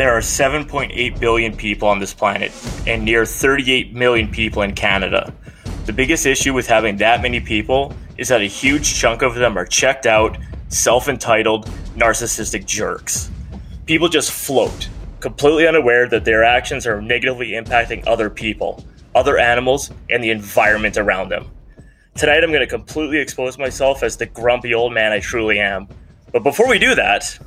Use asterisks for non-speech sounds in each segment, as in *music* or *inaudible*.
There are 7.8 billion people on this planet and near 38 million people in Canada. The biggest issue with having that many people is that a huge chunk of them are checked out, self entitled, narcissistic jerks. People just float, completely unaware that their actions are negatively impacting other people, other animals, and the environment around them. Tonight, I'm going to completely expose myself as the grumpy old man I truly am. But before we do that,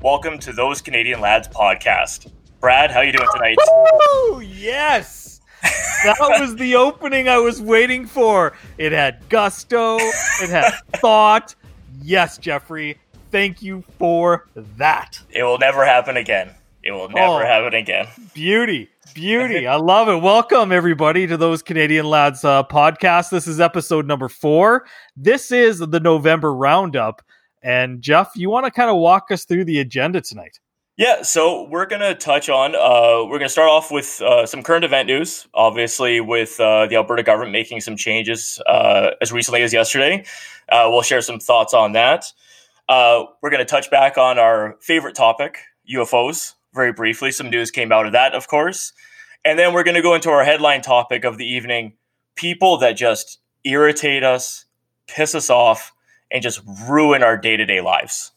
welcome to Those Canadian Lads podcast. Brad, how you doing tonight? Oh yes, that *laughs* was the opening I was waiting for. It had gusto. It had *laughs* thought. Yes, Jeffrey. Thank you for that. It will never happen again. It will never Oh. happen again. Beauty. Beauty. *laughs* I love it. Welcome, everybody, to those Canadian Lads uh, podcast. This is episode number four. This is the November roundup. And Jeff, you want to kind of walk us through the agenda tonight? Yeah, so we're going to touch on, uh, we're going to start off with uh, some current event news, obviously, with uh, the Alberta government making some changes uh, as recently as yesterday. Uh, we'll share some thoughts on that. Uh, we're going to touch back on our favorite topic, UFOs, very briefly. Some news came out of that, of course. And then we're going to go into our headline topic of the evening people that just irritate us, piss us off, and just ruin our day to day lives.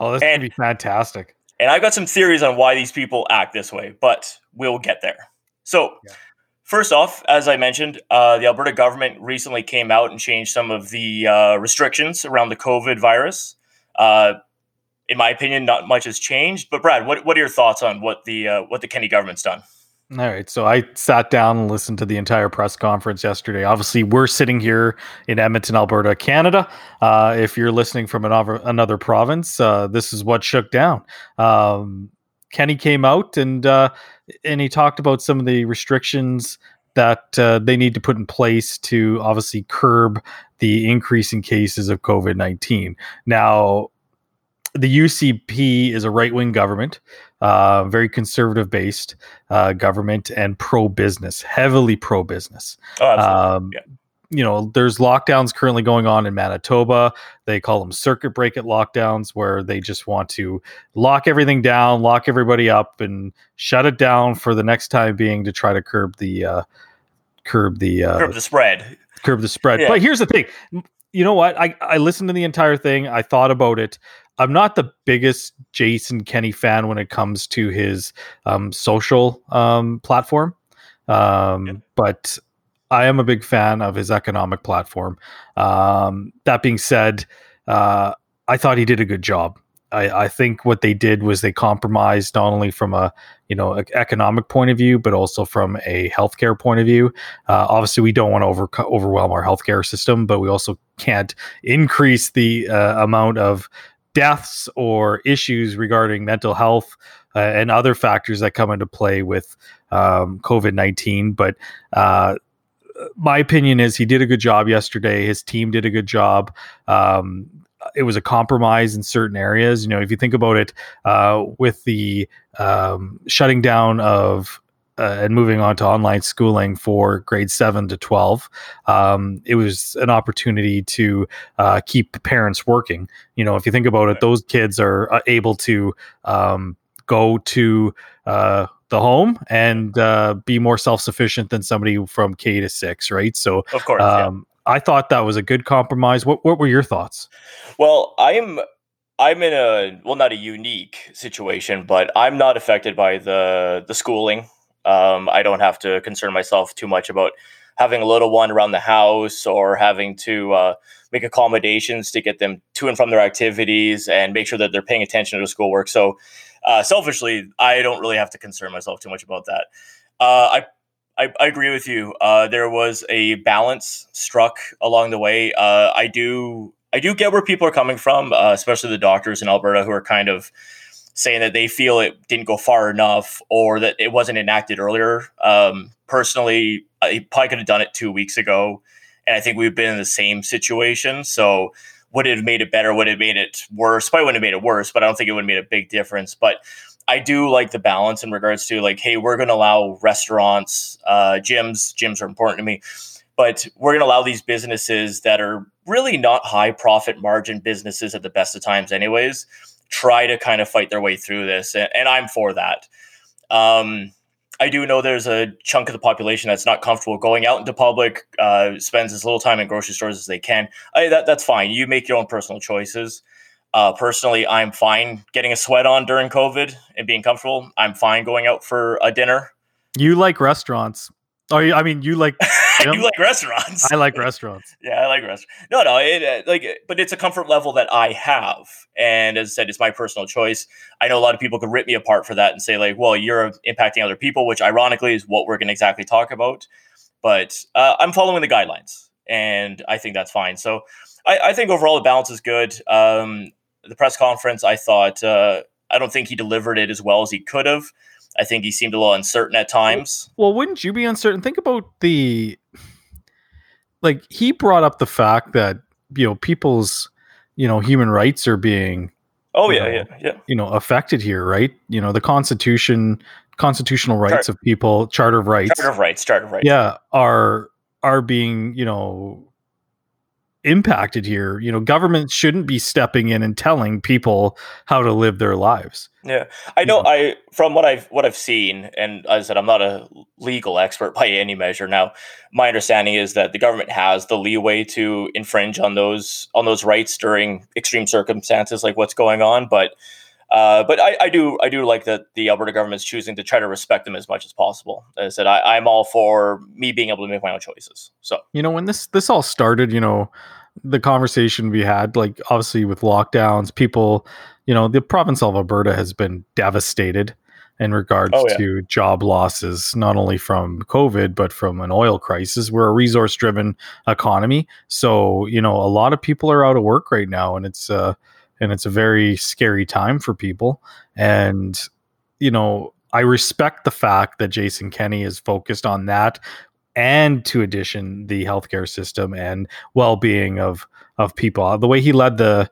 Oh, this And- would be fantastic. And I've got some theories on why these people act this way, but we'll get there. So, Yeah. first off, as I mentioned, uh, the Alberta government recently came out and changed some of the uh, restrictions around the COVID virus. Uh, in my opinion, not much has changed. But Brad, what, what are your thoughts on what the uh, what the Kenney government's done? All right. So I sat down and listened to the entire press conference yesterday. Obviously, we're sitting here in Edmonton, Alberta, Canada. Uh, if you're listening from another, another province, uh, this is what shook down. Um, Kenney came out and uh, and he talked about some of the restrictions that uh, they need to put in place to obviously curb the increase in cases of COVID 19. Now, the UCP is a right wing government, uh, very conservative based uh, government, and pro business, heavily pro business. Oh. Um, Yeah. You know, there's lockdowns currently going on in Manitoba. They call them circuit breaker lockdowns, where they just want to lock everything down, lock everybody up, and shut it down for the next time being to try to curb the uh, curb the uh, Curb the spread. curb the spread. Yeah. But here's the thing. You know what? I, I listened to the entire thing. I thought about it. I'm not the biggest Jason Kenney fan when it comes to his um, social um, platform. Um. But I am a big fan of his economic platform. Um, that being said, uh, I thought he did a good job. I, I think what they did was they compromised not only from a you know economic point of view, but also from a healthcare point of view. Uh, obviously, we don't want to over, overwhelm our healthcare system, but we also can't increase the uh, amount of deaths or issues regarding mental health uh, and other factors that come into play with um, COVID 19. But uh, my opinion is he did a good job yesterday. His team did a good job. Um, it was a compromise in certain areas. You know, if you think about it, uh, with the um, shutting down of uh, and moving on to online schooling for grade seven to 12, um, it was an opportunity to uh, keep parents working. You know, if you think about it, those kids are uh, able to um, go to uh, the home and uh, be more self sufficient than somebody from K to six, right? So Of course. yeah. um, I thought that was a good compromise. What What were your thoughts? Well, I'm I'm in a well, not a unique situation, but I'm not affected by the the schooling. Um, I don't have to concern myself too much about having a little one around the house or having to uh, make accommodations to get them to and from their activities and make sure that they're paying attention to schoolwork. So, uh, selfishly, I don't really have to concern myself too much about that. Uh, I I, I agree with you. Uh, there was a balance struck along the way. Uh, I do I do get where people are coming from, uh, especially the doctors in Alberta who are kind of saying that they feel it didn't go far enough or that it wasn't enacted earlier. Um, personally, I probably could have done it two weeks ago, and I think we've been in the same situation. So would it have made it better? Would it have made it worse? Probably wouldn't have made it worse, but I don't think it would have made a big difference. But I do like the balance in regards to like, hey, we're going to allow restaurants, uh, gyms. Gyms are important to me, but we're going to allow these businesses that are really not high profit margin businesses at the best of times, anyways. Try to kind of fight their way through this, and, and I'm for that. Um, I do know there's a chunk of the population that's not comfortable going out into public, uh, spends as little time in grocery stores as they can. I, that, that's fine. You make your own personal choices. Uh, personally, I'm fine getting a sweat on during COVID and being comfortable. I'm fine going out for a dinner. You like restaurants. Oh, I mean, you like *laughs* you like restaurants. I like *laughs* restaurants. yeah, I like restaurants. No, no, it, uh, like, but it's a comfort level that I have, and as I said, it's my personal choice. I know a lot of people could rip me apart for that and say like, "Well, you're impacting other people," which ironically is what we're going to exactly talk about. But uh, I'm following the guidelines, and I think that's fine. So I, I think overall the balance is good. Um, the press conference, I thought, uh, I don't think he delivered it as well as he could have. I think he seemed a little uncertain at times. Well, wouldn't you be uncertain? Think about the like he brought up the fact that you know people's you know human rights are being oh yeah know, yeah yeah you know affected here, right? You know the constitution, constitutional rights Chart- of people, charter of rights, charter of rights, charter of rights, yeah, are are being you know impacted here. You know, government shouldn't be stepping in and telling people how to live their lives. Yeah, I know. I from what I've what I've seen, and as I said, I'm not a legal expert by any measure. Now, my understanding is that the government has the leeway to infringe on those on those rights during extreme circumstances like what's going on, but. Uh, but I, I, do I do like that the Alberta government is choosing to try to respect them as much as possible. As I said, I, I'm all for me being able to make my own choices. So you know when this this all started, you know, the conversation we had, like obviously with lockdowns, people, you know, the province of Alberta has been devastated in regards oh, yeah. to job losses, not only from COVID, but from an oil crisis. We're a resource driven economy. So, you know, a lot of people are out of work right now and it's uh and it's a very scary time for people. And, you know, I respect the fact that Jason Kenney is focused on that and to addition the healthcare system and well-being of of people. The way he led the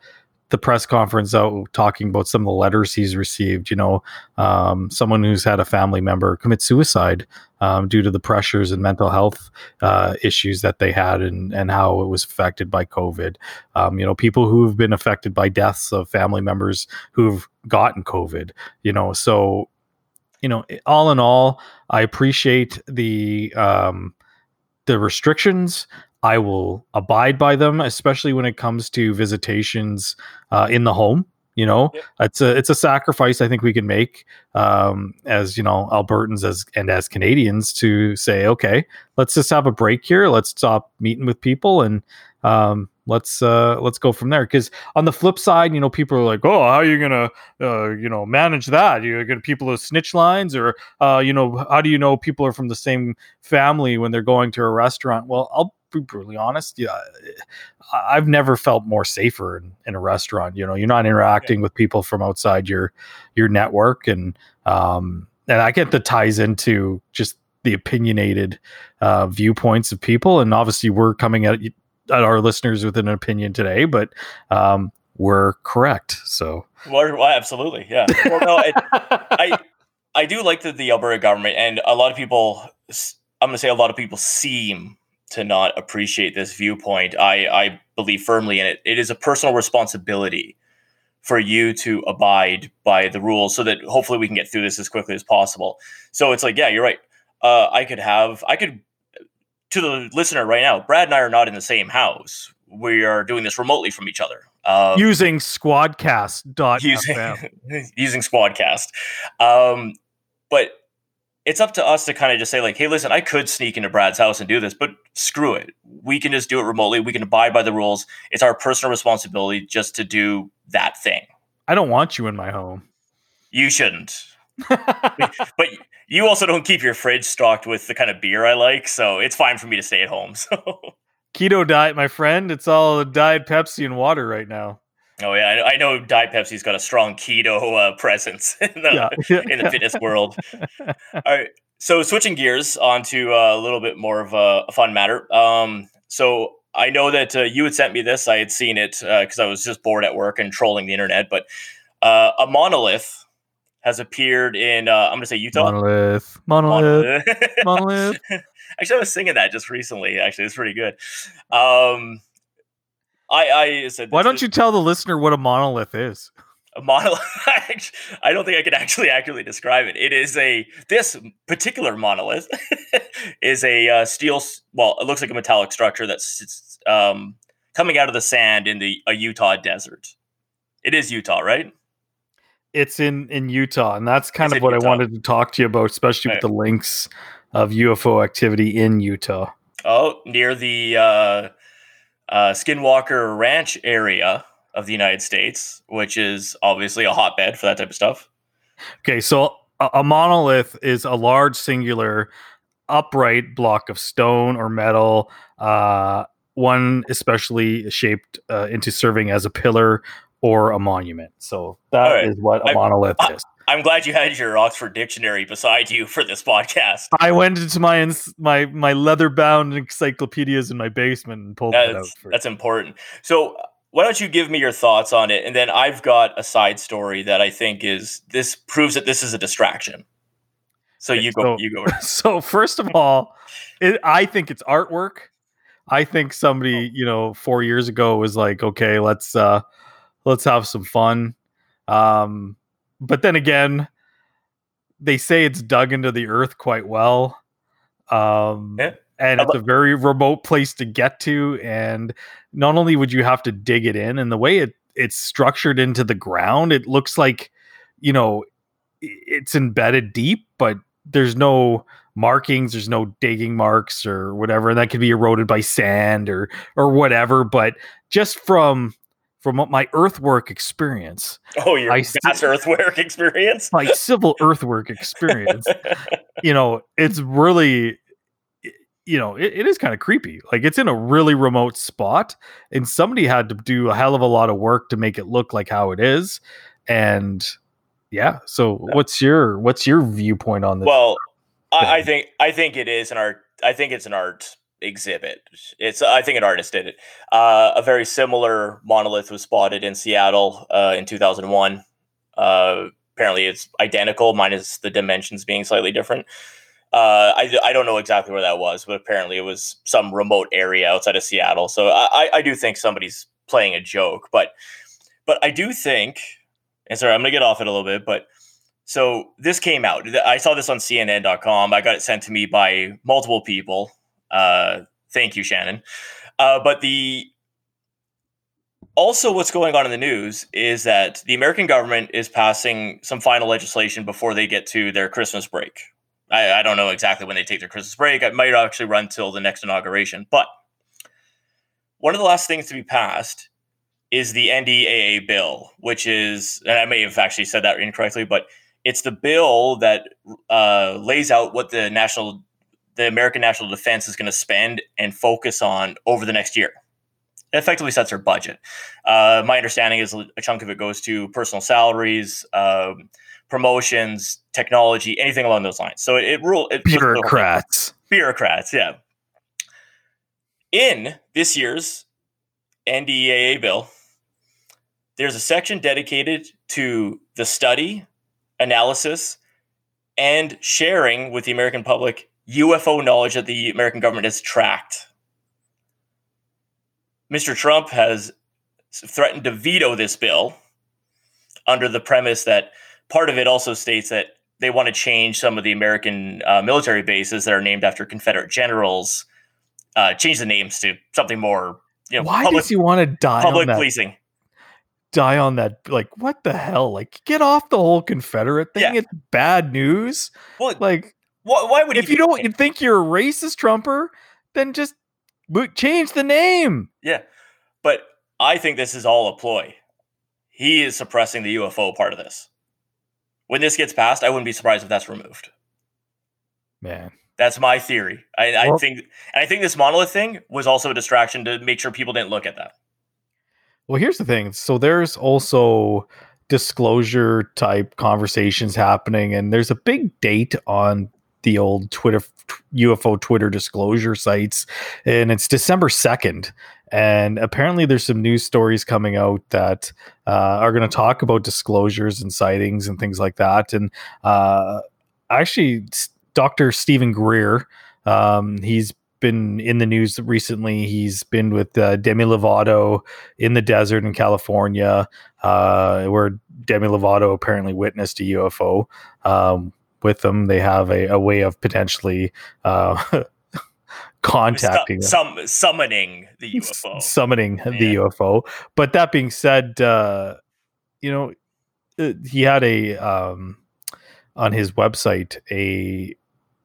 the press conference out talking about some of the letters he's received, you know, um, someone who's had a family member commit suicide um, due to the pressures and mental health uh, issues that they had and, and how it was affected by COVID. Um, you know, people who've been affected by deaths of family members who've gotten COVID, you know, so you know, all in all, I appreciate the um, the restrictions. I will abide by them, especially when it comes to visitations uh, in the home. You know, yep. it's a it's a sacrifice I think we can make um, as you know Albertans as and as Canadians to say, okay, let's just have a break here. Let's stop meeting with people and um, let's uh let's go from there because on the flip side you know people are like oh how are you gonna uh you know manage that you're gonna people with snitch lines or uh you know how do you know people are from the same family when they're going to a restaurant well i'll be brutally honest yeah i've never felt more safer in, in a restaurant you know you're not interacting yeah. with people from outside your your network and um and i get the ties into just the opinionated uh, viewpoints of people and obviously we're coming at our listeners with an opinion today, but um, we're correct. So, well, absolutely, yeah. Well, no, it, I I do like the, the Alberta government, and a lot of people. I'm going to say a lot of people seem to not appreciate this viewpoint. I I believe firmly in it. It is a personal responsibility for you to abide by the rules, so that hopefully we can get through this as quickly as possible. So it's like, yeah, you're right. Uh, I could have, I could to the listener right now, Brad and I are not in the same house. We are doing this remotely from each other. Um, using squadcast.fm. Using, *laughs* using squadcast. Um, but it's up to us to kind of just say, like, hey, listen, I could sneak into Brad's house and do this, but screw it. We can just do it remotely. We can abide by the rules. It's our personal responsibility just to do that thing. I don't want you in my home. You shouldn't. *laughs* but you also don't keep your fridge stocked with the kind of beer I like, so it's fine for me to stay at home. *laughs* So keto diet, my friend. It's all diet Pepsi and water right now. Oh yeah, I, know Diet Pepsi's got a strong keto uh, presence *laughs* in the, yeah. in the fitness world. *laughs* All right, so switching gears onto uh, a little bit more of a, a fun matter. Um, so I know that uh, you had sent me this. I had seen it because uh, I was just bored at work and trolling the internet. But uh, a monolith has appeared in uh, I'm gonna say Utah. Monolith. Monolith. Monolith. *laughs* actually, I was singing that just recently. Actually, it's pretty good. Um, I I said. Why don't you tell the listener what a monolith is? a monolith. *laughs* I don't think I can actually accurately describe it. It is a this particular monolith *laughs* is a uh, steel. Well, it looks like a metallic structure that's um, coming out of the sand in the a Utah desert. It is Utah, right? It's in in Utah, and that's kind it's of what Utah. I wanted to talk to you about, especially right. with the links of UFO activity in Utah. Oh, near the uh, uh, Skinwalker Ranch area of the United States, which is obviously a hotbed for that type of stuff. Okay, so a, a monolith is a large singular upright block of stone or metal, uh, one especially shaped uh, into serving as a pillar or a monument. So that right. is what a I, monolith I, is. I'm glad you had your Oxford Dictionary beside you for this podcast. I went into my my my leather bound encyclopedias in my basement and pulled that's, that out. that's important. So why don't you give me your thoughts on it, and then I've got a side story that I think is this proves that this is a distraction. So you go, so, you go. *laughs* So first of all, it, I think it's artwork. I think somebody, oh. you know, four years ago was like, okay, let's uh let's have some fun. Um, but then again, they say it's dug into the earth quite well. Um, yeah and it's a very remote place to get to and not only would you have to dig it in and the way it it's structured into the ground it looks like you know it's embedded deep but there's no markings there's no digging marks or whatever and that could be eroded by sand or or whatever but just from from my earthwork experience oh your I, vast earthwork *laughs* experience my civil earthwork experience *laughs* you know it's really you know, it, it is kind of creepy. Like it's in a really remote spot, and somebody had to do a hell of a lot of work to make it look like how it is. And yeah, so what's your what's your viewpoint on this? Well, I, I, think I think it is an art. I think it's an art exhibit. It's I think an artist did it. Uh, a very similar monolith was spotted in Seattle uh, in 2001. Uh, apparently, it's identical, minus the dimensions being slightly different. Uh, I, I don't know exactly where that was, but apparently it was some remote area outside of Seattle. So I, I do think somebody's playing a joke, but but I do think, and sorry, I'm gonna get off it a little bit, but so this came out. I saw this on CNN.com. I got it sent to me by multiple people. Uh, thank you, Shannon. Uh, but the also what's going on in the news is that the American government is passing some final legislation before they get to their Christmas break, I, I don't know exactly when they take their Christmas break. It might actually run till the next inauguration. But one of the last things to be passed is the NDAA bill, which is, and I may have actually said that incorrectly, but it's the bill that uh, lays out what the national, the American national defense is going to spend and focus on over the next year. It effectively sets their budget. Uh, my understanding is a chunk of it goes to personal salaries, um, promotions, technology, anything along those lines. So it, it rule it bureaucrats. Bureaucrats, yeah. In this year's NDAA bill, there's a section dedicated to the study, analysis, and sharing with the American public UFO knowledge that the American government has tracked. Mr. Trump has threatened to veto this bill under the premise that part of it also states that they want to change some of the American uh, military bases that are named after Confederate generals, uh, change the names to something more. You know, Why public, does he want to die? Public policing. Die on that? Like, what the hell? Like, get off the whole Confederate thing. Yeah. It's bad news. Well, like, why, why would if you don't you think you're a racist Trumper, then just change the name. Yeah, but I think this is all a ploy. He is suppressing the UFO part of this when this gets passed, I wouldn't be surprised if that's removed. Man, that's my theory. I, I think, and I think this monolith thing was also a distraction to make sure people didn't look at that. Well, here's the thing. So there's also disclosure type conversations happening, and there's a big date on the old Twitter UFO Twitter disclosure sites, and it's December second. And apparently, there's some news stories coming out that uh, are going to talk about disclosures and sightings and things like that. And uh, actually, Dr. Stephen Greer, um, he's been in the news recently. He's been with uh, Demi Lovato in the desert in California, uh, where Demi Lovato apparently witnessed a UFO. Um, with them, they have a, a way of potentially uh, *laughs* contacting some, some, summoning the UFO, summoning yeah. the UFO. But that being said, uh, you know, uh, he had a um, on his website a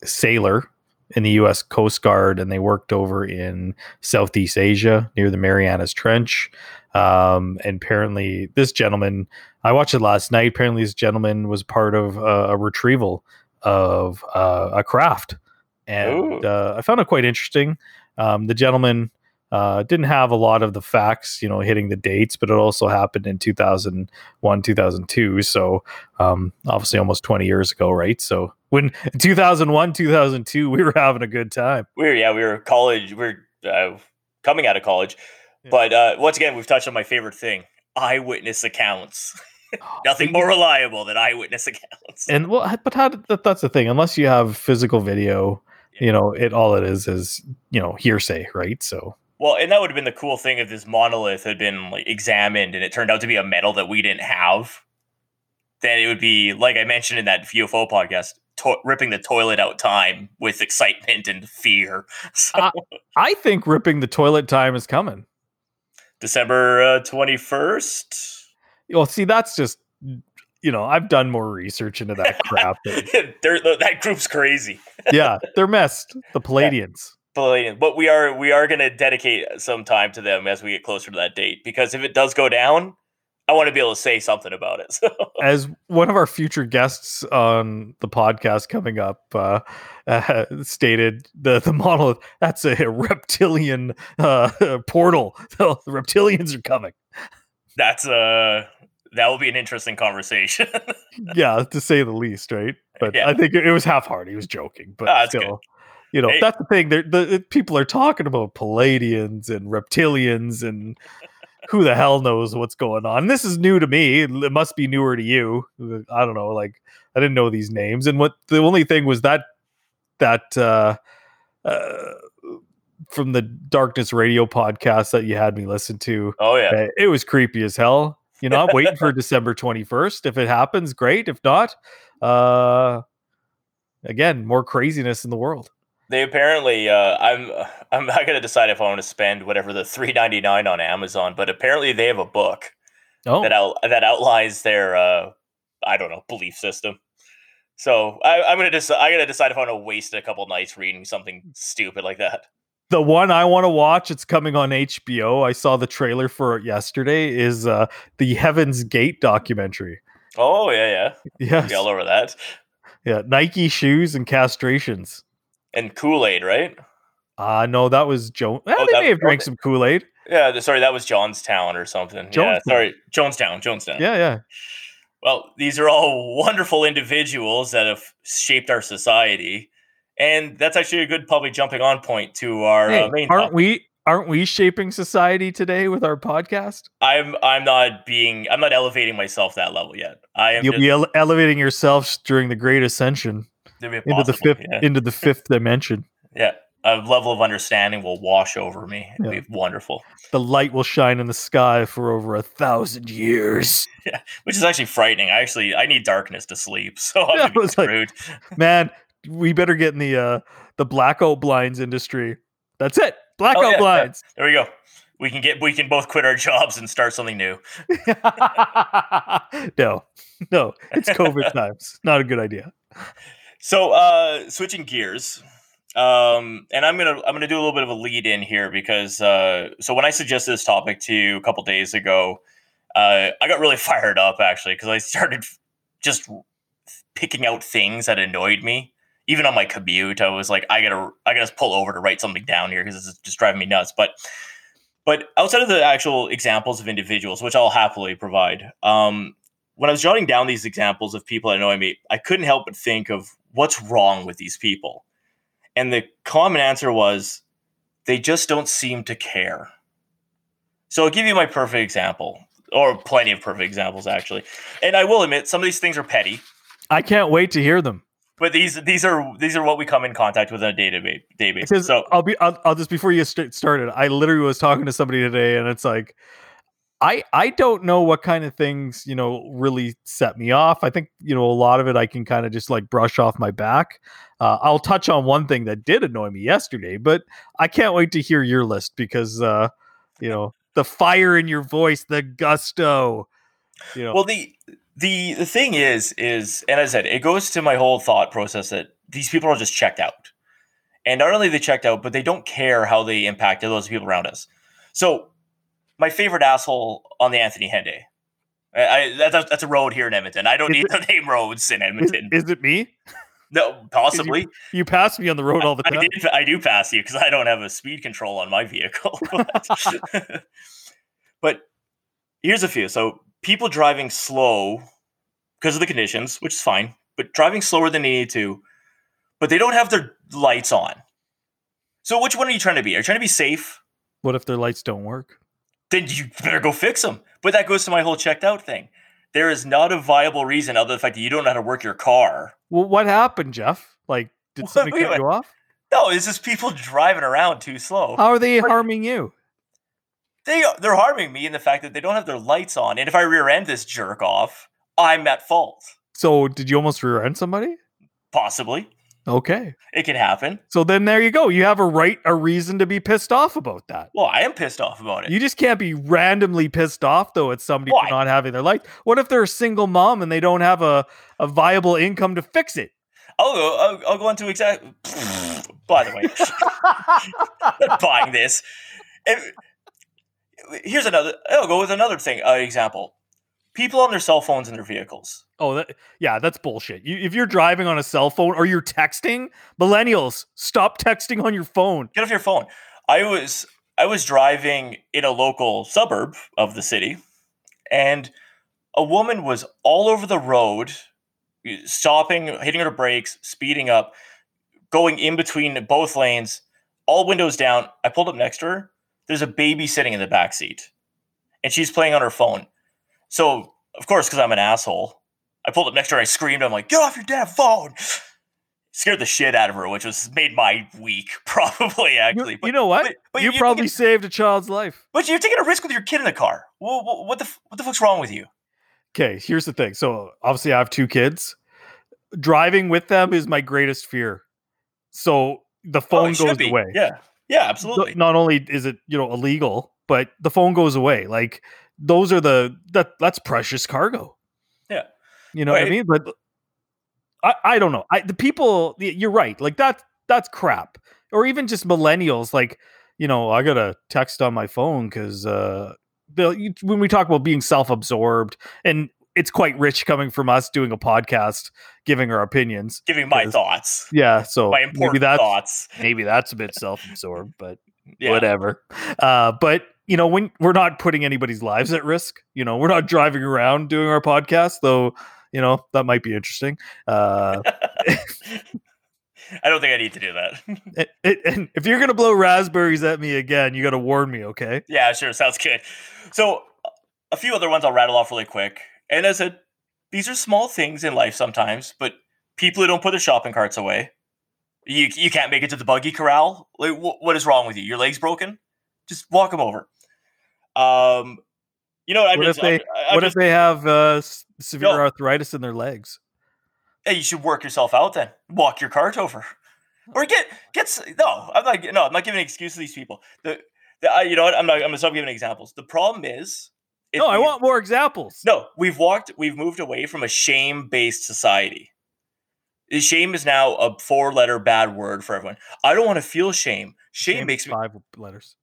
sailor in the U.S. Coast Guard, and they worked over in Southeast Asia near the Marianas Trench. Um, and apparently, this gentleman, I watched it last night. Apparently, this gentleman was part of a, a retrieval of uh, a craft, and uh, I found it quite interesting. Um, the gentleman uh, didn't have a lot of the facts, you know, hitting the dates, but it also happened in 2001, 2002. So, um, obviously almost 20 years ago, right? So, when *laughs* 2001, 2002, we were having a good time. We were, yeah, we were college, we are uh, coming out of college. Yeah. But uh, once again, we've touched on my favorite thing eyewitness accounts. *laughs* Nothing more reliable than eyewitness accounts. And well, but how that, that's the thing. Unless you have physical video, yeah. you know, it all it is is you know hearsay, right? So well, and that would have been the cool thing if this monolith had been like examined and it turned out to be a metal that we didn't have. Then it would be like I mentioned in that UFO podcast, to- ripping the toilet out time with excitement and fear. *laughs* So, uh, I think ripping the toilet time is coming. December twenty uh, first. Well, see, that's just you know I've done more research into that *laughs* crap. *laughs* that group's crazy. yeah, they're messed. The *laughs* Pleiadians. Pleiadians. But we are we are going to dedicate some time to them as we get closer to that date because if it does go down, I want to be able to say something about it. So. As one of our future guests on the podcast coming up uh, uh, stated, the the monolith that's a reptilian uh, portal. the reptilians are coming. That's a uh, that will be an interesting conversation. *laughs* yeah, to say the least, right? But yeah. I think it was half hearted. He was joking, but ah, still. Good you know, hey. that's the thing. The, the people are talking about Pleiadians and reptilians and who the hell knows what's going on. this is new to me. It must be newer to you. I don't know. Like I didn't know these names. And what the only thing was that that uh, uh, from the Darkness Radio podcast that you had me listen to. Oh yeah, uh, it was creepy as hell. You know, I'm waiting for December 21st. If it happens, great. If not, uh, again, more craziness in the world. They apparently, uh, I'm, *sighs* I'm not gonna decide if I want to spend whatever the three ninety nine on Amazon, but apparently they have a book oh. that out that outlines their, uh, I don't know, belief system. So I, am gonna decide. I gotta decide if I want to waste a couple nights reading something stupid like that. The one I want to watch, it's coming on HBO. I saw the trailer for it yesterday. Is uh, the Heaven's Gate documentary? Oh yeah, yeah, yeah. All over that. Yeah, Nike shoes and castrations and Kool Aid, right? Uh no, that was Joe. Well, oh, they that, may have drank some Kool Aid. Yeah, sorry, that was Jonestown or something. Jonestown. Yeah, sorry, Jonestown, Jonestown. Yeah, yeah. Well, these are all *laughs* wonderful individuals that have shaped our society, and that's actually a good probably jumping on point to our hey, uh, main. Aren't topic. we? Aren't we shaping society today with our podcast? I'm. I'm not being. I'm not elevating myself that level yet. I am. You'll just, be ele- elevating yourself during the Great Ascension into the fifth yeah. into the fifth *laughs* dimension. Yeah, a level of understanding will wash over me. It'll yeah. be wonderful. The light will shine in the sky for over a thousand years. *laughs* Yeah, which is actually frightening. I actually I need darkness to sleep, *laughs* so I'm yeah, be screwed. Like, man, we better get in the uh the blackout blinds industry. That's it. Blackout oh, yeah, blinds. There we go. We can get we can both quit our jobs and start something new. *laughs* no. No. It's COVID *laughs* times. Not a good idea. So, uh, switching gears, um, and I'm gonna I'm gonna do a little bit of a lead in here because uh, so when I suggested this topic to you a couple days ago, uh, I got really *laughs* fired up actually because I started just picking out things that annoyed me. Even on my commute, I was like, I gotta I gotta pull over to write something down here because this is just driving me nuts. But but outside of the actual examples of individuals, which I'll happily provide, um, when I was jotting down these examples of people that annoy me, I couldn't help but think of what's wrong with these people? And the common answer was they just don't seem to care. So I'll give you my perfect example, or plenty of perfect examples, actually. And I will admit, some of these things are petty. I can't wait to hear them. But these these are these are what we come in contact with in a database. to day basis. Because So I'll be, I'll, I'll just before you st- started, I literally was talking to somebody today, and it's like, I I don't know what kind of things you know really set me off. I think you know a lot of it I can kind of just like brush off my back. Uh, I'll touch on one thing that did annoy me yesterday, but I can't wait to hear your list because uh, you know the fire in your voice, the gusto. You know, well the the the thing is is and as I said, it goes to my whole thought process that these people are just checked out. And not only they checked out, but they don't care how they impacted those people around us. So my favorite asshole on the Anthony Henday. I, I that's, that's a road here in Edmonton. I don't Is need to *laughs* name roads in Edmonton. is it me? no, possibly. You pass me on the road all the I time. did. I do pass you because I don't have a speed control on my vehicle. but, *laughs* *laughs* but here's a few. So people driving slow because of the conditions, which is fine, but driving slower than they need to, but they don't have their lights on. So which one are you trying to be? Are you trying to be safe? What if their lights don't work? Then you better go fix them. But that goes to my whole checked out thing. There is not a viable reason other than the fact that you don't know how to work your car. Well, what happened, Jeff? Like, did somebody *laughs* cut you off? No, it's just people driving around too slow. How are they harming you? They they're harming me in the fact that they don't have their lights on, and if I rear end this jerk off, I'm at fault. So, did you almost rear end somebody? Possibly, Okay. it can happen. So then there you go. You have a right, a reason to be pissed off about that. Well, I am pissed off about it. You just can't be randomly pissed off though at somebody Why? for not having their lights. What if they're a single mom and they don't have a, a viable income to fix it? I'll go. I'll, I'll go into exact. *laughs* By the way, *laughs* buying this. If- here's another. I'll go with another thing. Uh, example: people on their cell phones in their vehicles. Oh, that, yeah, that's bullshit. You, if you're driving on a cell phone or you're texting, millennials, stop texting on your phone. Get off your phone. I was I was driving in a local suburb of the city, and a woman was all over the road, stopping, hitting her brakes, speeding up, going in between both lanes, all windows down. I pulled up next to her. There's a baby sitting in the back seat, and she's playing on her phone. So of course, because I'm an asshole, I pulled up next to her. I screamed. I'm like, "Get off your damn phone!" *sighs* Scared the shit out of her, which was made my week *laughs* probably You, actually. you But- know what? but- but you probably taking- saved a child's life. but you're taking a risk with your kid in the car. What, what, the what the fuck's wrong with you? Okay, here's the thing. So obviously, I have two kids. Driving with them is my greatest fear. So the Oh, phone should goes away. Yeah, yeah, absolutely. Not only is it you know illegal, but the phone goes away. Like those are the that that's precious cargo. Yeah. you know what I mean. But I I don't know. I the people you're right. Like that that's crap. Or even just millennials. Like you know I got a text on my phone because uh when we talk about being self absorbed and it's quite rich coming from us doing a podcast giving our opinions. Giving my thoughts, Yeah, so my maybe important that's thoughts. maybe that's a bit self-absorbed, but *laughs* Yeah. whatever. Uh, but you know, when we're not putting anybody's lives at risk, you know, we're not driving around doing our podcast, though. You know, that might be interesting. Uh, *laughs* I don't think I need to do that. *laughs* and if you're gonna blow raspberries at me again, you got to warn me, okay? yeah, sure, sounds good. So, a few other ones I'll rattle off really quick. And as a, these are small things in life sometimes, but people who don't put their shopping carts away, you you can't make it to the buggy corral. Like, wh- what is wrong with you? Your leg's broken? Just walk them over. Um, you know what? I'm What just, if they- I'm- I'm what just- if they have uh, severe No. arthritis in their legs? Hey, you should work yourself out then. Walk your cart over, or get get. No, I'm not. No, I'm not giving an excuse to these people. The, the I, you know what? I'm not. I'm gonna stop giving examples. The problem is, if No, I want more examples. No, we've walked. We've moved away from a shame-based society. Uh, Shame is now a four-letter bad word for everyone. I don't want to feel shame. Shame Shame makes me. five letters.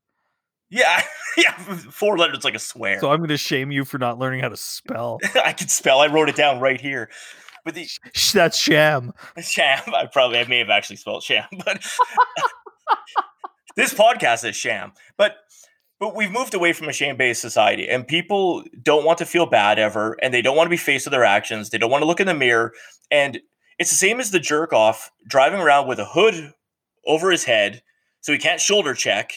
Yeah, *laughs* yeah. Four letters like a swear. So I'm going to shame you for not learning how to spell. *laughs* I can spell. I wrote it down right here. But the Sh- That's sham. *laughs* sham. I probably I may have actually spelled sham, but this podcast is sham. But but we've moved away from a shame-based society, and people don't want to feel bad ever, and they don't want to be faced with their actions. They don't want to look in the mirror, and it's the same as the jerk off driving around with a hood over his head, so he can't shoulder check.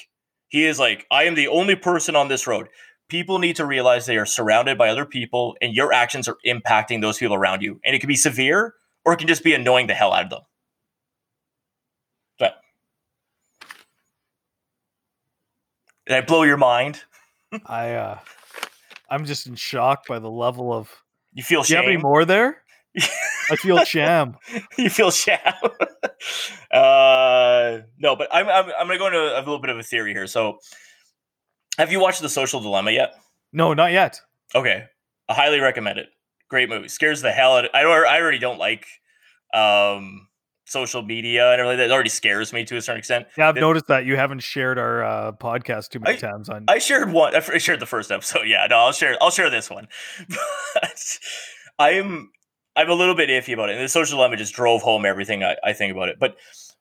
He is like, I am the only person on this road. People need to realize they are surrounded by other people, and your actions are impacting those people around you, and it can be severe or it can just be annoying the hell out of them. But did I blow your mind? *laughs* I uh I'm just in shock by the level of You feel Do you have any more there? *laughs* I feel sham. *laughs* you feel sham. uh, no, but I'm, I'm I'm gonna go into a little bit of a theory here. So, have you watched The Social Dilemma yet? No, not yet. Okay, I highly recommend it. Great movie. Scares the hell out. Of, I I already don't like um social media and everything. That already scares me to a certain extent. Yeah, I've noticed that you haven't shared our uh, podcast too many I- times on. I shared one. I shared the first episode. *laughs* Yeah, no, I'll share. I'll share this one. *laughs* But I'm I'm a little bit iffy about it. And the social dilemma just drove home everything I, I think about it. But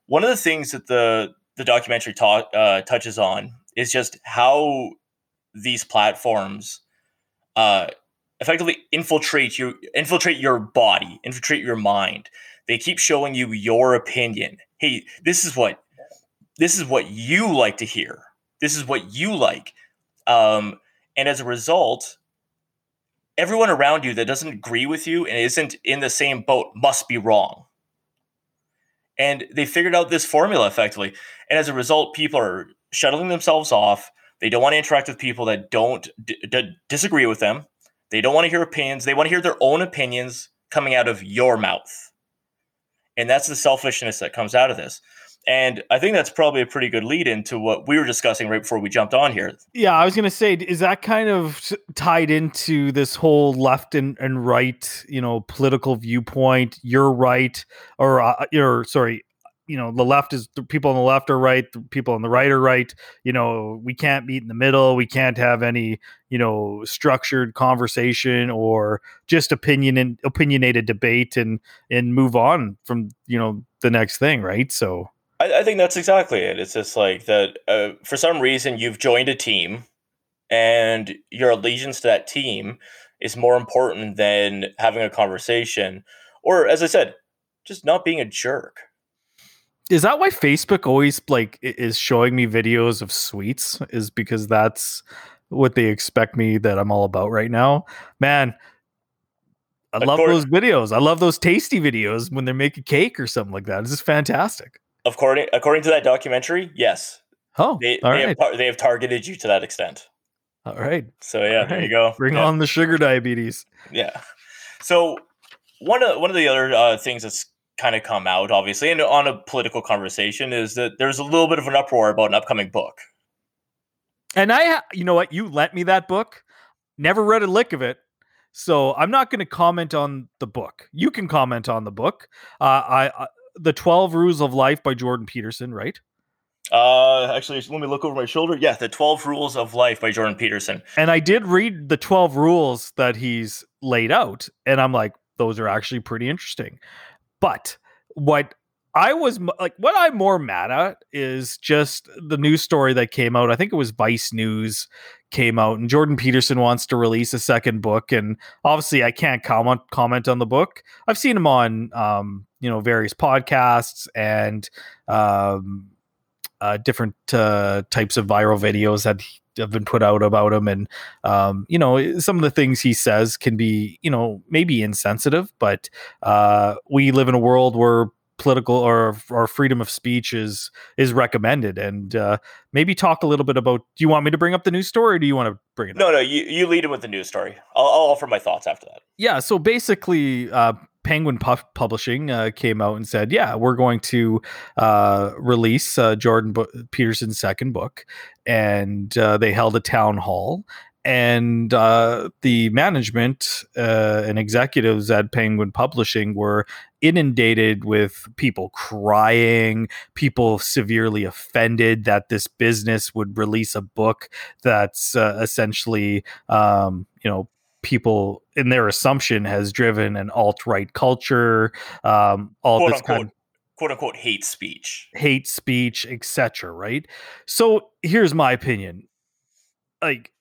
one of the things that the the documentary ta- uh, touches on is just how these platforms uh, effectively infiltrate you, infiltrate your body, infiltrate your mind. They keep showing you your opinion. Hey, this is what this is what you like to hear. This is what you like. Um, and as a result, everyone around you that doesn't agree with you and isn't in the same boat must be wrong. And they figured out this formula effectively. And as a result, people are shuttling themselves off. They don't want to interact with people that don't d- d- disagree with them. They don't want to hear opinions. They want to hear their own opinions coming out of your mouth. And that's the selfishness that comes out of this. And I think that's probably a pretty good lead into what we were discussing right before we jumped on here. Yeah, I was gonna say, is that kind of tied into this whole left and, and right, you know, political viewpoint? You're right, or uh, you're sorry, you know, the left is the people on the left are right, the people on the right are right. You know, we can't meet in the middle. We can't have any, you know, structured conversation or just opinion and opinionated debate and and move on from you know the next thing, right? So I, I think that's exactly it. It's just like that uh, for some reason you've joined a team and your allegiance to that team is more important than having a conversation or, as I said, just not being a jerk. Is that why Facebook always like is showing me videos of sweets? Is because that's what they expect me that I'm all about right now, man. I love According- those videos. I love those tasty videos when they're making cake or something like that. This is fantastic. According, according to that documentary, yes, Oh, they, all they, right, have, they have targeted you to that extent. all right. So, yeah, All there you go. Bring Yeah. on the sugar diabetes. Yeah. So one of one of the other uh, things that's kind of come out, obviously, and on a political conversation, is that there's a little bit of an uproar about an upcoming book. And I, ha- you know what? You lent me that book. Never read a lick of it. So I'm not going to comment on the book. You can comment on the book. Uh, I, I the Twelve Rules of Life by Jordan Peterson, right? Uh, actually, let me look over my shoulder. Yeah, the Twelve Rules of Life by Jordan Peterson. And I did read the 12 rules that he's laid out, and I'm like, those are actually pretty interesting. But what I was like, what I'm more mad at is just the news story that came out. I think it was Vice News came out, and Jordan Peterson wants to release a second book. And obviously, I can't comment comment on the book. I've seen him on, um, you know, various podcasts and um, uh, different uh, types of viral videos that have been put out about him and um, you know some of the things he says can be you know maybe insensitive but uh, we live in a world where political or or freedom of speech is is recommended and uh, maybe talk a little bit about do you want me to bring up the news story or do you want to bring it up No, no, you, you lead him with the news story. I'll, I'll offer my thoughts after that. yeah so basically uh penguin Pu- publishing uh, came out and said yeah we're going to uh, release uh, jordan peterson's second book. And uh, they held a town hall. And uh, the management uh, and executives at penguin publishing were inundated with people crying people severely offended that this business would release a book that's essentially um, you know people in their assumption has driven an alt-right culture um all Quote this unquote, kind of quote unquote hate speech. hate speech etc right? So here's my opinion. Like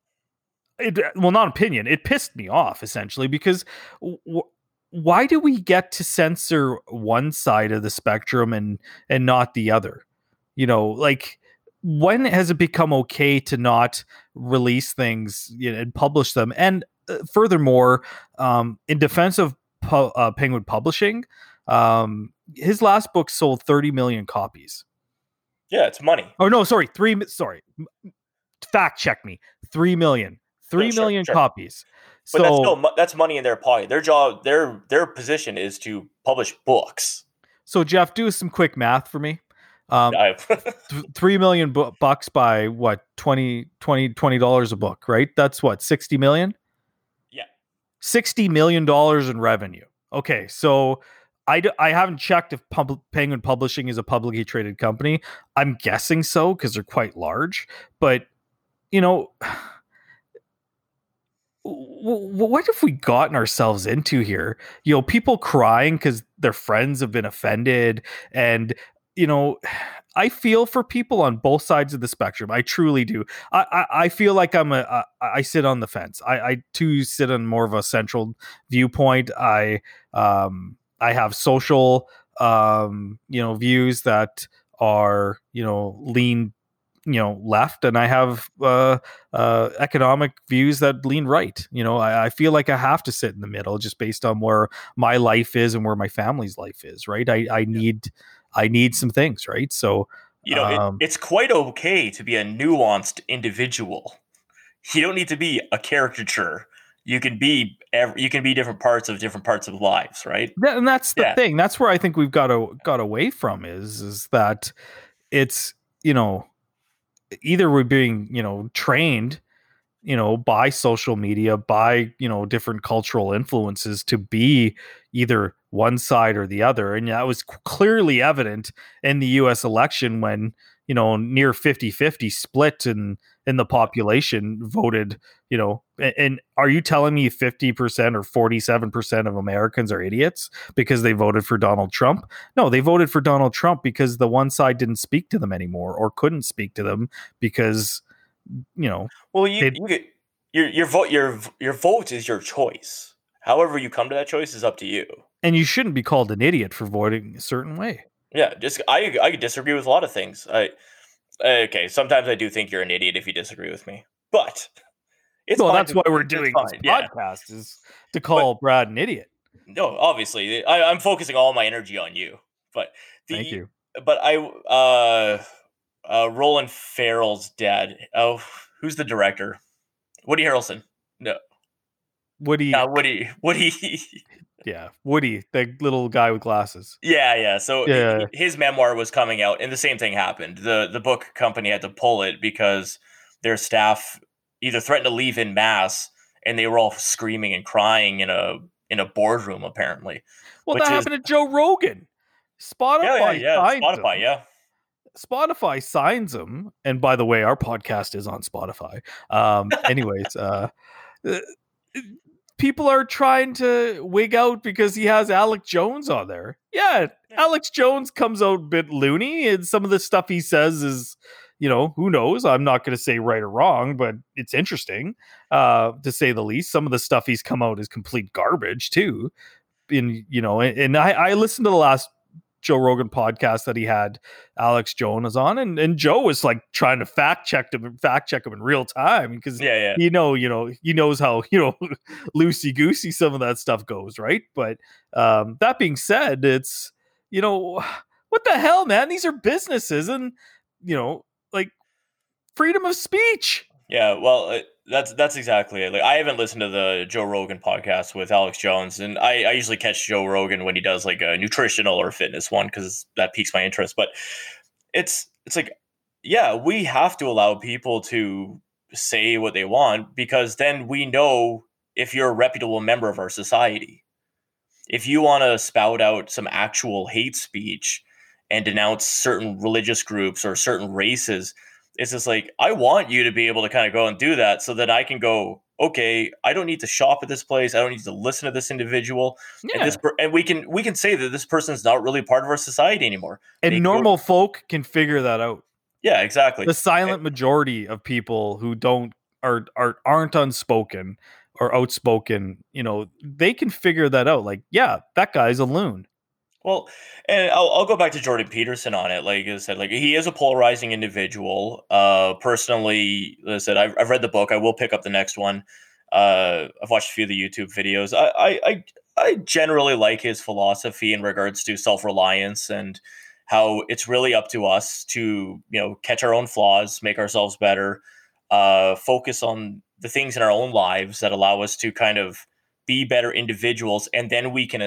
it, well not opinion it pissed me off essentially because w- why do we get to censor one side of the spectrum and and not the other? You know like when has it become okay to not release things you know, and publish them? And furthermore um in defense of pu- uh, penguin publishing Um, his last book sold 30 million copies. Yeah, it's money. Oh no, sorry, three. Sorry, fact check me. Three million. Three No, million sure. copies. But So that's still that's money in their pocket. Their job, their their position is to publish books. so Jeff, do some quick math for me. Um, *laughs* th- three million bu- bucks by what 20 20 dollars a book, right? That's what sixty million. Yeah. sixty million dollars in revenue. Okay, so I, d- I haven't checked if Pub- Penguin Publishing is a publicly traded company. I'm guessing so because they're quite large. But you know, *sighs* what have we gotten ourselves into here? You know, people crying because their friends have been offended, and you know, I feel for people on both sides of the spectrum. I truly do. I I, I feel like I'm a I, I sit on the fence. I I too sit on more of a central viewpoint. I um I have social um you know views that are you know lean you know left and i have uh uh economic views that lean right you know I, I feel like i have to sit in the middle just based on where my life is and where my family's life is right i i need i need some things right so you know, it- Um, it's quite okay to be a nuanced individual. You don't need to be a caricature. You can be ev- you can be different parts of different parts of lives, right? That, and that's the Yeah. thing. That's where I think we've got to got away from is is that it's you know either we're being you know trained you know by social media by you know different cultural influences to be either one side or the other and that was clearly evident in the US election when you know near 50-50 split in in the population voted you know a- and are you telling me 50% or 47% of Americans are idiots because they voted for Donald Trump no they voted for Donald Trump because the one side didn't speak to them anymore or couldn't speak to them because you know Well, you, you get, your your vote your your vote is your choice. However, you come to that choice is up to you. And you shouldn't be called an idiot for voting a certain way Yeah, just I I disagree with a lot of things. I okay, sometimes I do think you're an idiot if you disagree with me, but it's well that's to- why we're doing this yeah. podcast is to call Brad an idiot No, obviously, I, I'm focusing all my energy on you. But the, thank you But I, uh, uh, Ronan Farrow's dad. Oh, who's the director? Woody Harrelson. No, Woody Yeah, Woody. Woody. *laughs* yeah Woody the little guy with glasses yeah, yeah. So Yeah. his memoir was coming out, and the same thing happened. the The book company had to pull it because their staff either threatened to leave in mass, and they were all screaming and crying in a in a boardroom. Apparently, well that is- happened to Joe Rogan Spotify yeah, yeah, yeah. Spotify, him. yeah. Spotify signs him, and by the way, our podcast is on Spotify. Um, anyways, uh, uh, people are trying to wig out because he has Alex Jones on there. Yeah, Yeah. Alex Jones comes out a bit loony, and some of the stuff he says is, you know, who knows? I'm not going to say right or wrong, but it's interesting uh, to say the least. Some of the stuff he's come out is complete garbage too. In you know, and, and I, I listened to the last Joe Rogan podcast that he had Alex Jones on, and, and Joe was like trying to fact check him, fact check him in real time because Yeah, yeah. you know, you know, he knows how you know *laughs* loosey goosey some of that stuff goes, right? But um, that being said, it's you know, *sighs* what the hell, man? These are businesses, and you know, like freedom of speech. Yeah, well, that's that's exactly it. Like, I haven't listened to the Joe Rogan podcast with Alex Jones, and I, I usually catch Joe Rogan when he does like a nutritional or fitness one because that piques my interest. But it's it's like, yeah, we have to allow people to say what they want because then we know if you're a reputable member of our society. If you want to spout out some actual hate speech and denounce certain religious groups or certain races, it's just like I want you to be able to kind of go and do that so that I can go, okay, I don't need to shop at this place. I don't need to listen to this individual. Yeah, And this per- and we can we can say that this person's not really part of our society anymore. and they go- normal folk can figure that out. Yeah, exactly. The silent majority of people who don't are are aren't unspoken or outspoken, you know, they can figure that out. Like, yeah, that guy's a loon. Well, and I'll, I'll go back to Jordan Peterson on it. Like I said, like he is a polarizing individual. Uh, personally, like I said I've, I've read the book. I will pick up the next one. Uh, I've watched a few of the YouTube videos. I, I, I, generally like his philosophy in regards to self reliance and how it's really up to us to you know catch our own flaws, make ourselves better, uh, focus on the things in our own lives that allow us to kind of be better individuals, and then we can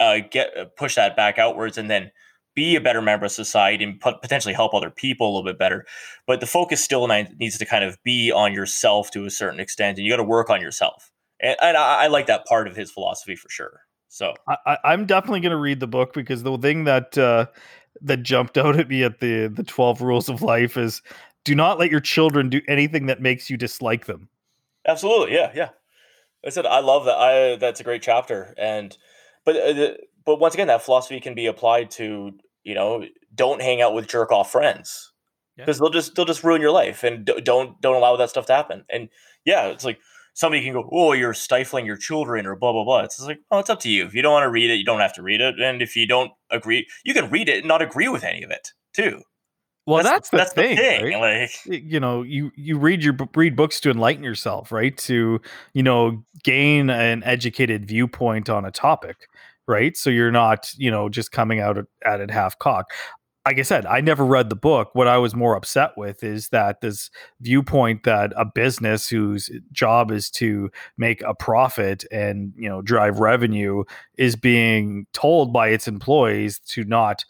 uh, get uh, push that back outwards, and then be a better member of society and potentially help other people a little bit better. But the focus still needs to kind of be on yourself to a certain extent, and you got to work on yourself. And, and I, I, like that part of his philosophy for sure. So I, am definitely going to read the book because the thing that uh, that jumped *laughs* out at me at the the Twelve Rules of Life is do not let your children do anything that makes you dislike them. Absolutely, yeah, yeah. I said I love that. I that's a great chapter, and but uh, but once again, that philosophy can be applied to you know, don't hang out with jerk off friends because yeah. they'll just they'll just ruin your life and don't don't allow that stuff to happen. And yeah, it's like somebody can go, "Oh, you're stifling your children," or blah blah blah. It's like, oh, it's up to you. If you don't want to read it, you don't have to read it. And if you don't agree, you can read it and not agree with any of it too. Well, that's, that's, the, that's thing, the thing. Right? Like, you know, you you read your read books to enlighten yourself, right? To you know, gain an educated viewpoint on a topic right? So you're not, you know, just coming out at it half cock. Like I said, I never read the book. What I was more upset with is that this viewpoint that a business whose job is to make a profit and, you know, drive revenue is being told by its employees to not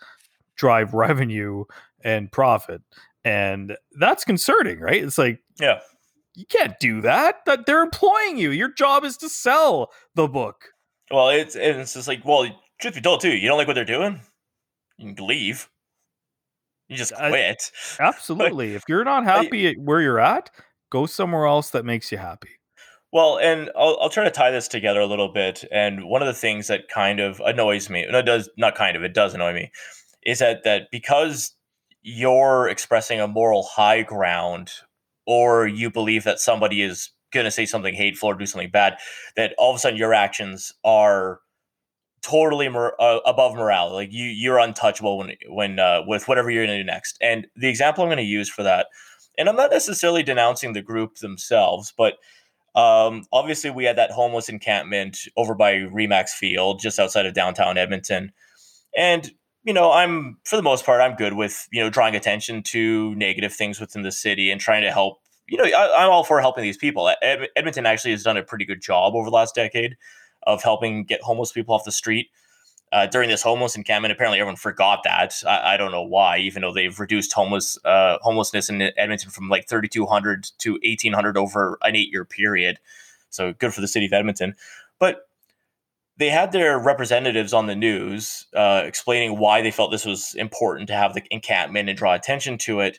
drive *laughs* revenue and profit. And that's concerning, right? It's like, yeah, you can't do that. That they're employing you. Your job is to sell the book. Well, it's it's just like, well, truth be told, too, you don't like what they're doing, you can leave. You just quit. I, *laughs* absolutely. if you're not happy at where you're at, go somewhere else that makes you happy. Well, and I'll, I'll try to tie this together a little bit. And one of the things that kind of annoys me, no, it does not kind of, it does annoy me, is that that because you're expressing a moral high ground, or you believe that somebody is going to say something hateful or do something bad, that all of a sudden your actions are totally mor- uh, above morale. Like you, you're untouchable when when uh, with whatever you're going to do next. And the example I'm going to use for that, and I'm not necessarily denouncing the group themselves, but um, obviously we had that homeless encampment over by Remax Field, just outside of downtown Edmonton, and you know, I'm for the most part, I'm good with you know drawing attention to negative things within the city and trying to help you know, I, am all for helping these people. Ed, Edmonton actually has done a pretty good job over the last decade of helping get homeless people off the street. Uh, during this homeless encampment, apparently everyone forgot that. I, I, don't know why, even though they've reduced homeless uh, homelessness in Edmonton from like 3,200 to 1,800 over an eight year period. So good for the city of Edmonton. But they had their representatives on the news uh, explaining why they felt this was important to have the encampment and draw attention to it.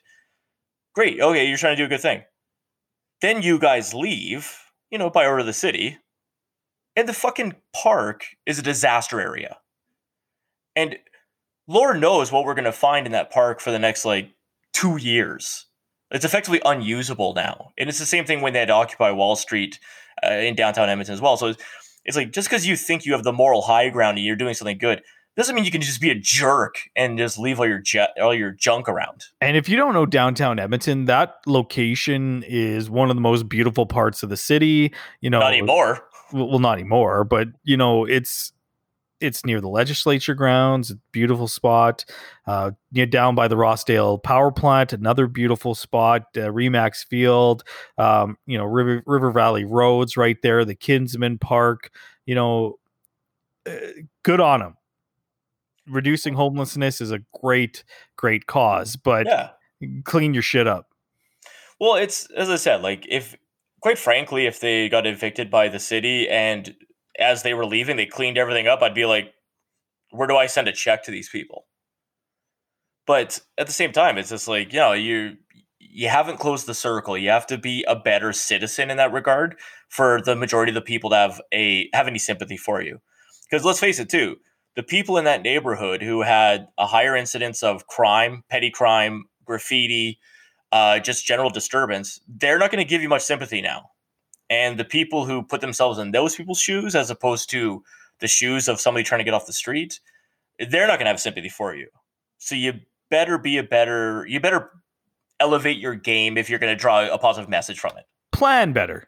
Great. Okay, you're trying to do a good thing. Then you guys leave, you know, by order of the city, and the fucking park is a disaster area. And Lord knows what we're going to find in that park for the next like two years. It's effectively unusable now. And it's the same thing when they had occupy Wall Street uh, in downtown Edmonton as well. So it's, it's like just because you think you have the moral high ground and you're doing something good, doesn't mean you can just be a jerk and just leave all your jet all your junk around. And if you don't know downtown Edmonton, that location is one of the most beautiful parts of the city. You know, not anymore. Well, not anymore, but you know, it's it's near the legislature grounds. beautiful spot. Uh, near down by the Rossdale Power Plant, another beautiful spot. Uh, Remax Field. Um, you know, River River Valley Roads right there. The Kinsmen Park. You know, uh, good on them reducing homelessness is a great, great cause, but yeah. clean your shit up. Well, it's as I said, like if quite frankly, if they got evicted by the city and as they were leaving, they cleaned everything up, I'd be like, where do I send a check to these people? But at the same time, it's just like, you know, you you haven't closed the circle. You have to be a better citizen in that regard for the majority of the people to have a have any sympathy for you. Because let's face it, too, the people in that neighborhood who had a higher incidence of crime, petty crime, graffiti, uh, just general disturbance, they're not going to give you much sympathy now. And the people who put themselves in those people's shoes, as opposed to the shoes of somebody trying to get off the street, they're not going to have sympathy for you. So you better be a better, you better elevate your game if you're going to draw a positive message from it. Plan better.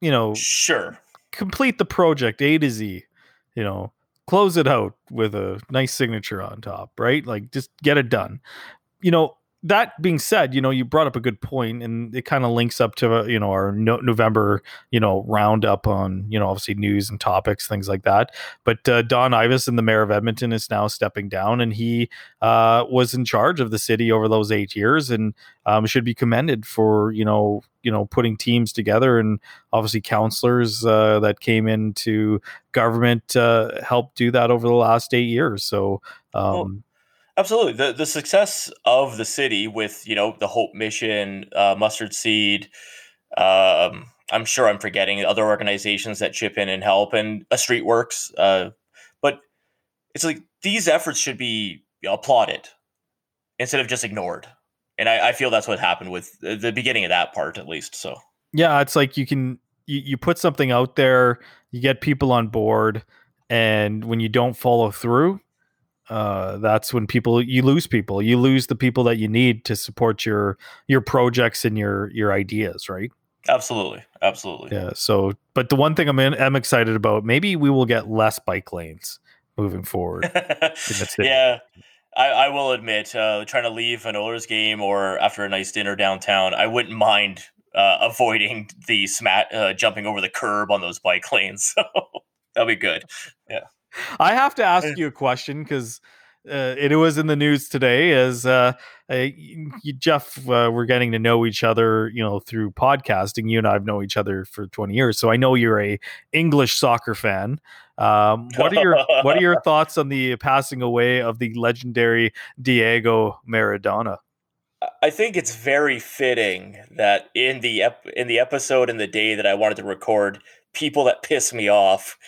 You know, sure. Complete the project A to Z you know, close it out with a nice signature on top, right? Like just get it done. You know, that being said, you know, you brought up a good point, and it kind of links up to uh, you know our no- November you know roundup on you know obviously news and topics, things like that. But uh, Don Iveson, the mayor of Edmonton, is now stepping down, and he uh, was in charge of the city over those eight years, and um, should be commended for you know you know putting teams together, and obviously councillors uh, that came into government uh, helped do that over the last eight years. So. Um, well, Absolutely. The the success of the city with, you know, the Hope Mission, uh, Mustard Seed, um, I'm sure I'm forgetting other organizations that chip in and help, and a Streetworks. Uh, but it's like these efforts should be applauded instead of just ignored. And I, I feel that's what happened with the beginning of that part, at least. So yeah, it's like you can you, you put something out there, you get people on board, and when you don't follow through, uh, that's when people you lose people. You lose the people that you need to support your your projects and your your ideas right? Absolutely. Absolutely. Yeah so but the one thing i'm in, i'm excited about maybe we will get less bike lanes moving forward *laughs* yeah. I, I, will admit uh, trying to leave an oilers game or after a nice dinner downtown i wouldn't mind uh, avoiding the smat uh, jumping over the curb on those bike *laughs* lanes. So that'll be good. Yeah I have to ask you a question because uh, it was in the news today as uh, uh, Jeff, uh, we're getting to know each other, you know, through podcasting. You and I have known each other for 20 years, so I know you're a English soccer fan. Um, what are your What are your *laughs* thoughts on the passing away of the legendary Diego Maradona? I think it's very fitting that in the ep- in the episode in the day that I wanted to record, people that piss me off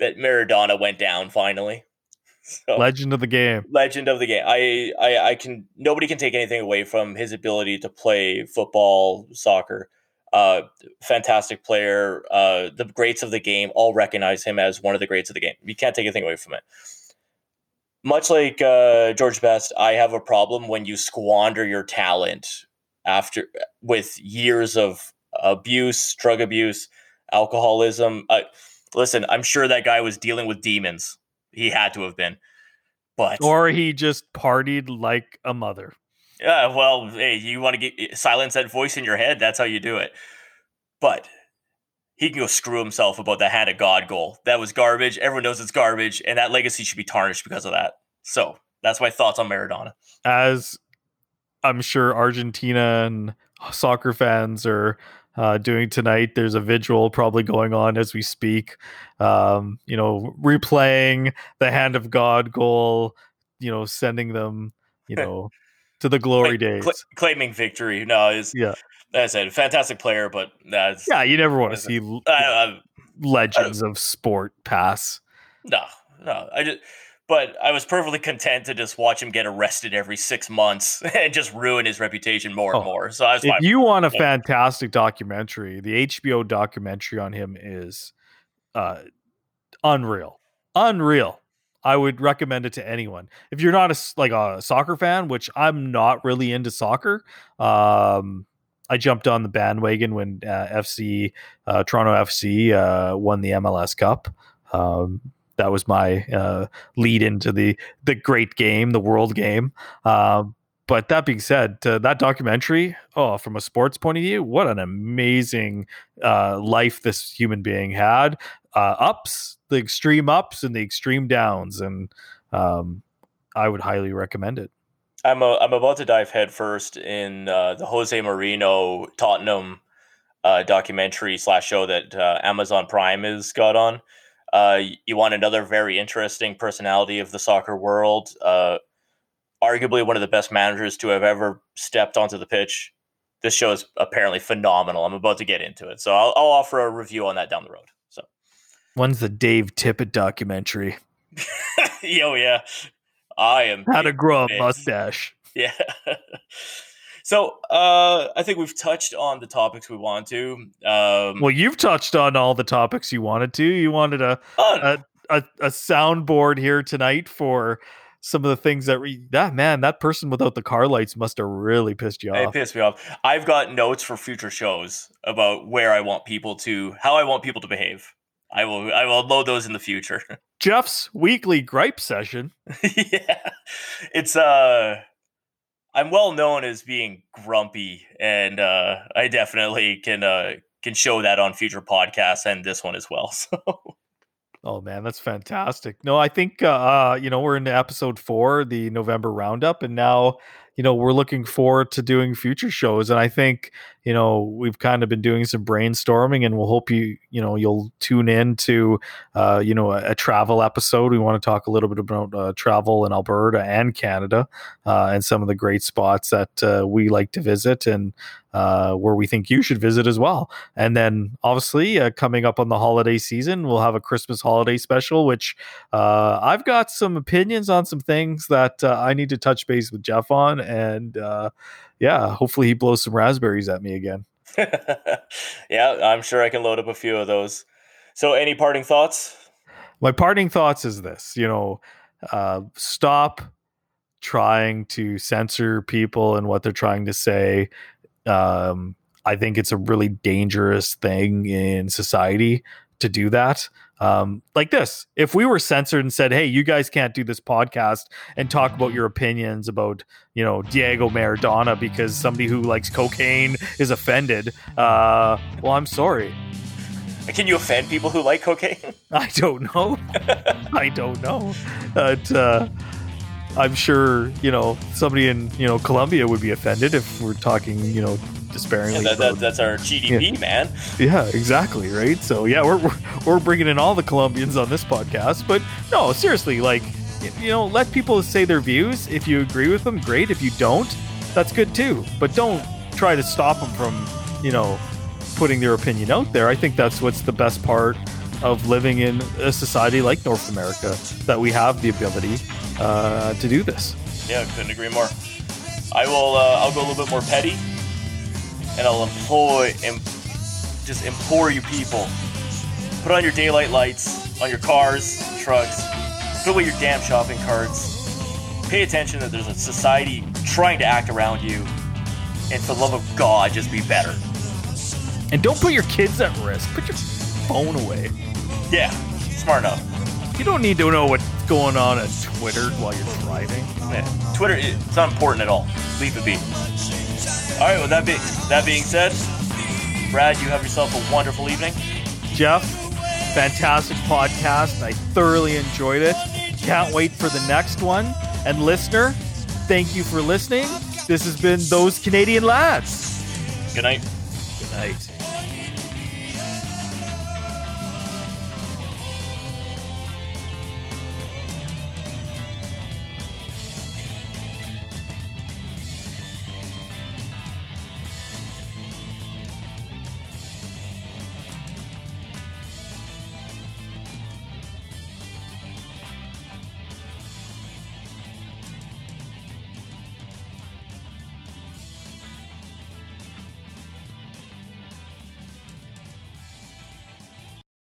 that Maradona went down finally. *laughs* So, legend of the game. Legend of the game. I, I I can nobody can take anything away from his ability to play football, soccer. Uh, fantastic player. Uh, the greats of the game all recognize him as one of the greats of the game. You can't take anything away from it. Much like uh, George Best, I have a problem when you squander your talent after with years of abuse, drug abuse, alcoholism. Uh, listen, I'm sure that guy was dealing with demons. He had to have been. But or he just partied like a mother. Yeah, well, hey, you want to get eh, silence that voice in your head? That's how you do it. But he can go screw himself about the hand of God goal. That was garbage. Everyone knows it's garbage, and that legacy should be tarnished because of that. So that's my thoughts on Maradona. As I'm sure Argentina and soccer fans are uh, doing tonight. There's a vigil probably going on as we speak. Um, you know, replaying the hand of God goal. You know, sending them. You *laughs* know. to the glory days, cl- claiming victory. No, is yeah. I said, fantastic player, but that's yeah. You never want to see legends of sport pass. No, no. I just but I was perfectly content to just watch him get arrested every six months *laughs* and just ruin his reputation more and oh, more. So I was if you want a fantastic documentary, the HBO documentary on him is uh, unreal, unreal. I would recommend it to anyone. If you're not a like a soccer fan, which I'm not really into soccer, um, I jumped on the bandwagon when uh, FC uh, Toronto FC uh, won the MLS Cup. Um, that was my uh, lead into the the great game, the world game. Um, but that being said, uh, that documentary, oh, from a sports point of view, what an amazing uh, life this human being had. Uh, ups, the extreme ups and the extreme downs, and um, I would highly recommend it. I'm a, I'm about to dive headfirst in uh, the Jose Mourinho Tottenham uh, documentary slash show that Amazon Prime has got on. Uh, you want another very interesting personality of the soccer world. Uh, arguably one of the best managers to have ever stepped onto the pitch. This show is apparently phenomenal. I'm about to get into it, so I'll, I'll offer a review on that down the road. So, when's the Dave Tippett documentary? *laughs* Yo, yeah, I am. How to grow a mustache? Yeah. *laughs* So uh, I think we've touched on the topics we want to. Um, well, you've touched on all the topics you wanted to. You wanted a a, a, a soundboard here tonight for some of the things that re- that man that person without the car lights must have really pissed you off. It pissed me off. I've got notes for future shows about where I want people to how I want people to behave. I will I will load those in the future. *laughs* Jeff's weekly gripe session. *laughs* yeah. It's uh I'm well known as being grumpy and uh I definitely can uh can show that on future podcasts and this one as well. *laughs* So Oh man, that's fantastic. No, I think uh, uh you know we're in episode four, the November roundup, and now you know we're looking forward to doing future shows. And I think you know we've kind of been doing some brainstorming, and we'll hope you you know you'll tune in to uh, you know a, a travel episode. We want to talk a little bit about uh, travel in Alberta and Canada, uh, and some of the great spots that uh, we like to visit, and uh, where we think you should visit as well. And then, obviously, uh, coming up on the holiday season, we'll have a Christmas holiday special, which uh, I've got some opinions on some things that I need to touch base with Jeff on. And uh, yeah, hopefully, he blows some raspberries at me again. *laughs* yeah, I'm sure I can load up a few of those. So, any parting thoughts? My parting thoughts is this you know, uh, stop trying to censor people and what they're trying to say um, I think it's a really dangerous thing in society to do that. Um, like this, if we were censored and said, "Hey, you guys can't do this podcast and talk about your opinions about, you know, Diego Maradona because somebody who likes cocaine is offended," uh, well, I'm sorry. Can you offend people who like cocaine? *laughs* I don't know. *laughs* I don't know. But uh, I'm sure you know somebody in you know Colombia would be offended if we're talking you know disparagingly. Yeah, that, that, that's our GDP, Yeah. man. Yeah, exactly, right? So yeah, we're, we're we're bringing in all the Colombians on this podcast, but no, seriously, like you know, let people say their views. If you agree with them, great. If you don't, that's good too. But don't try to stop them from you know putting their opinion out there. I think that's what's the best part of living in a society like North America that we have the ability uh, to do this. Yeah, couldn't agree more. I will. Uh, I'll go a little bit more petty, and I'll employ, em- just implore you people, put on your daylight lights on your cars, trucks, put away your damn shopping carts. Pay attention that there's a society trying to act around you, and for the love of God, just be better. And don't put your kids at risk. Put your phone away. Yeah, smart enough. You don't need to know what's going on at Twitter while you're driving. Yeah, Twitter, it's not important at all. Leave it be. All right, with that, be- that being said, Brad, you have yourself a wonderful evening. Jeff, fantastic podcast. I thoroughly enjoyed it. Can't wait for the next one. And listener, thank you for listening. This has been Those Canadian Lads. Good night. Good night.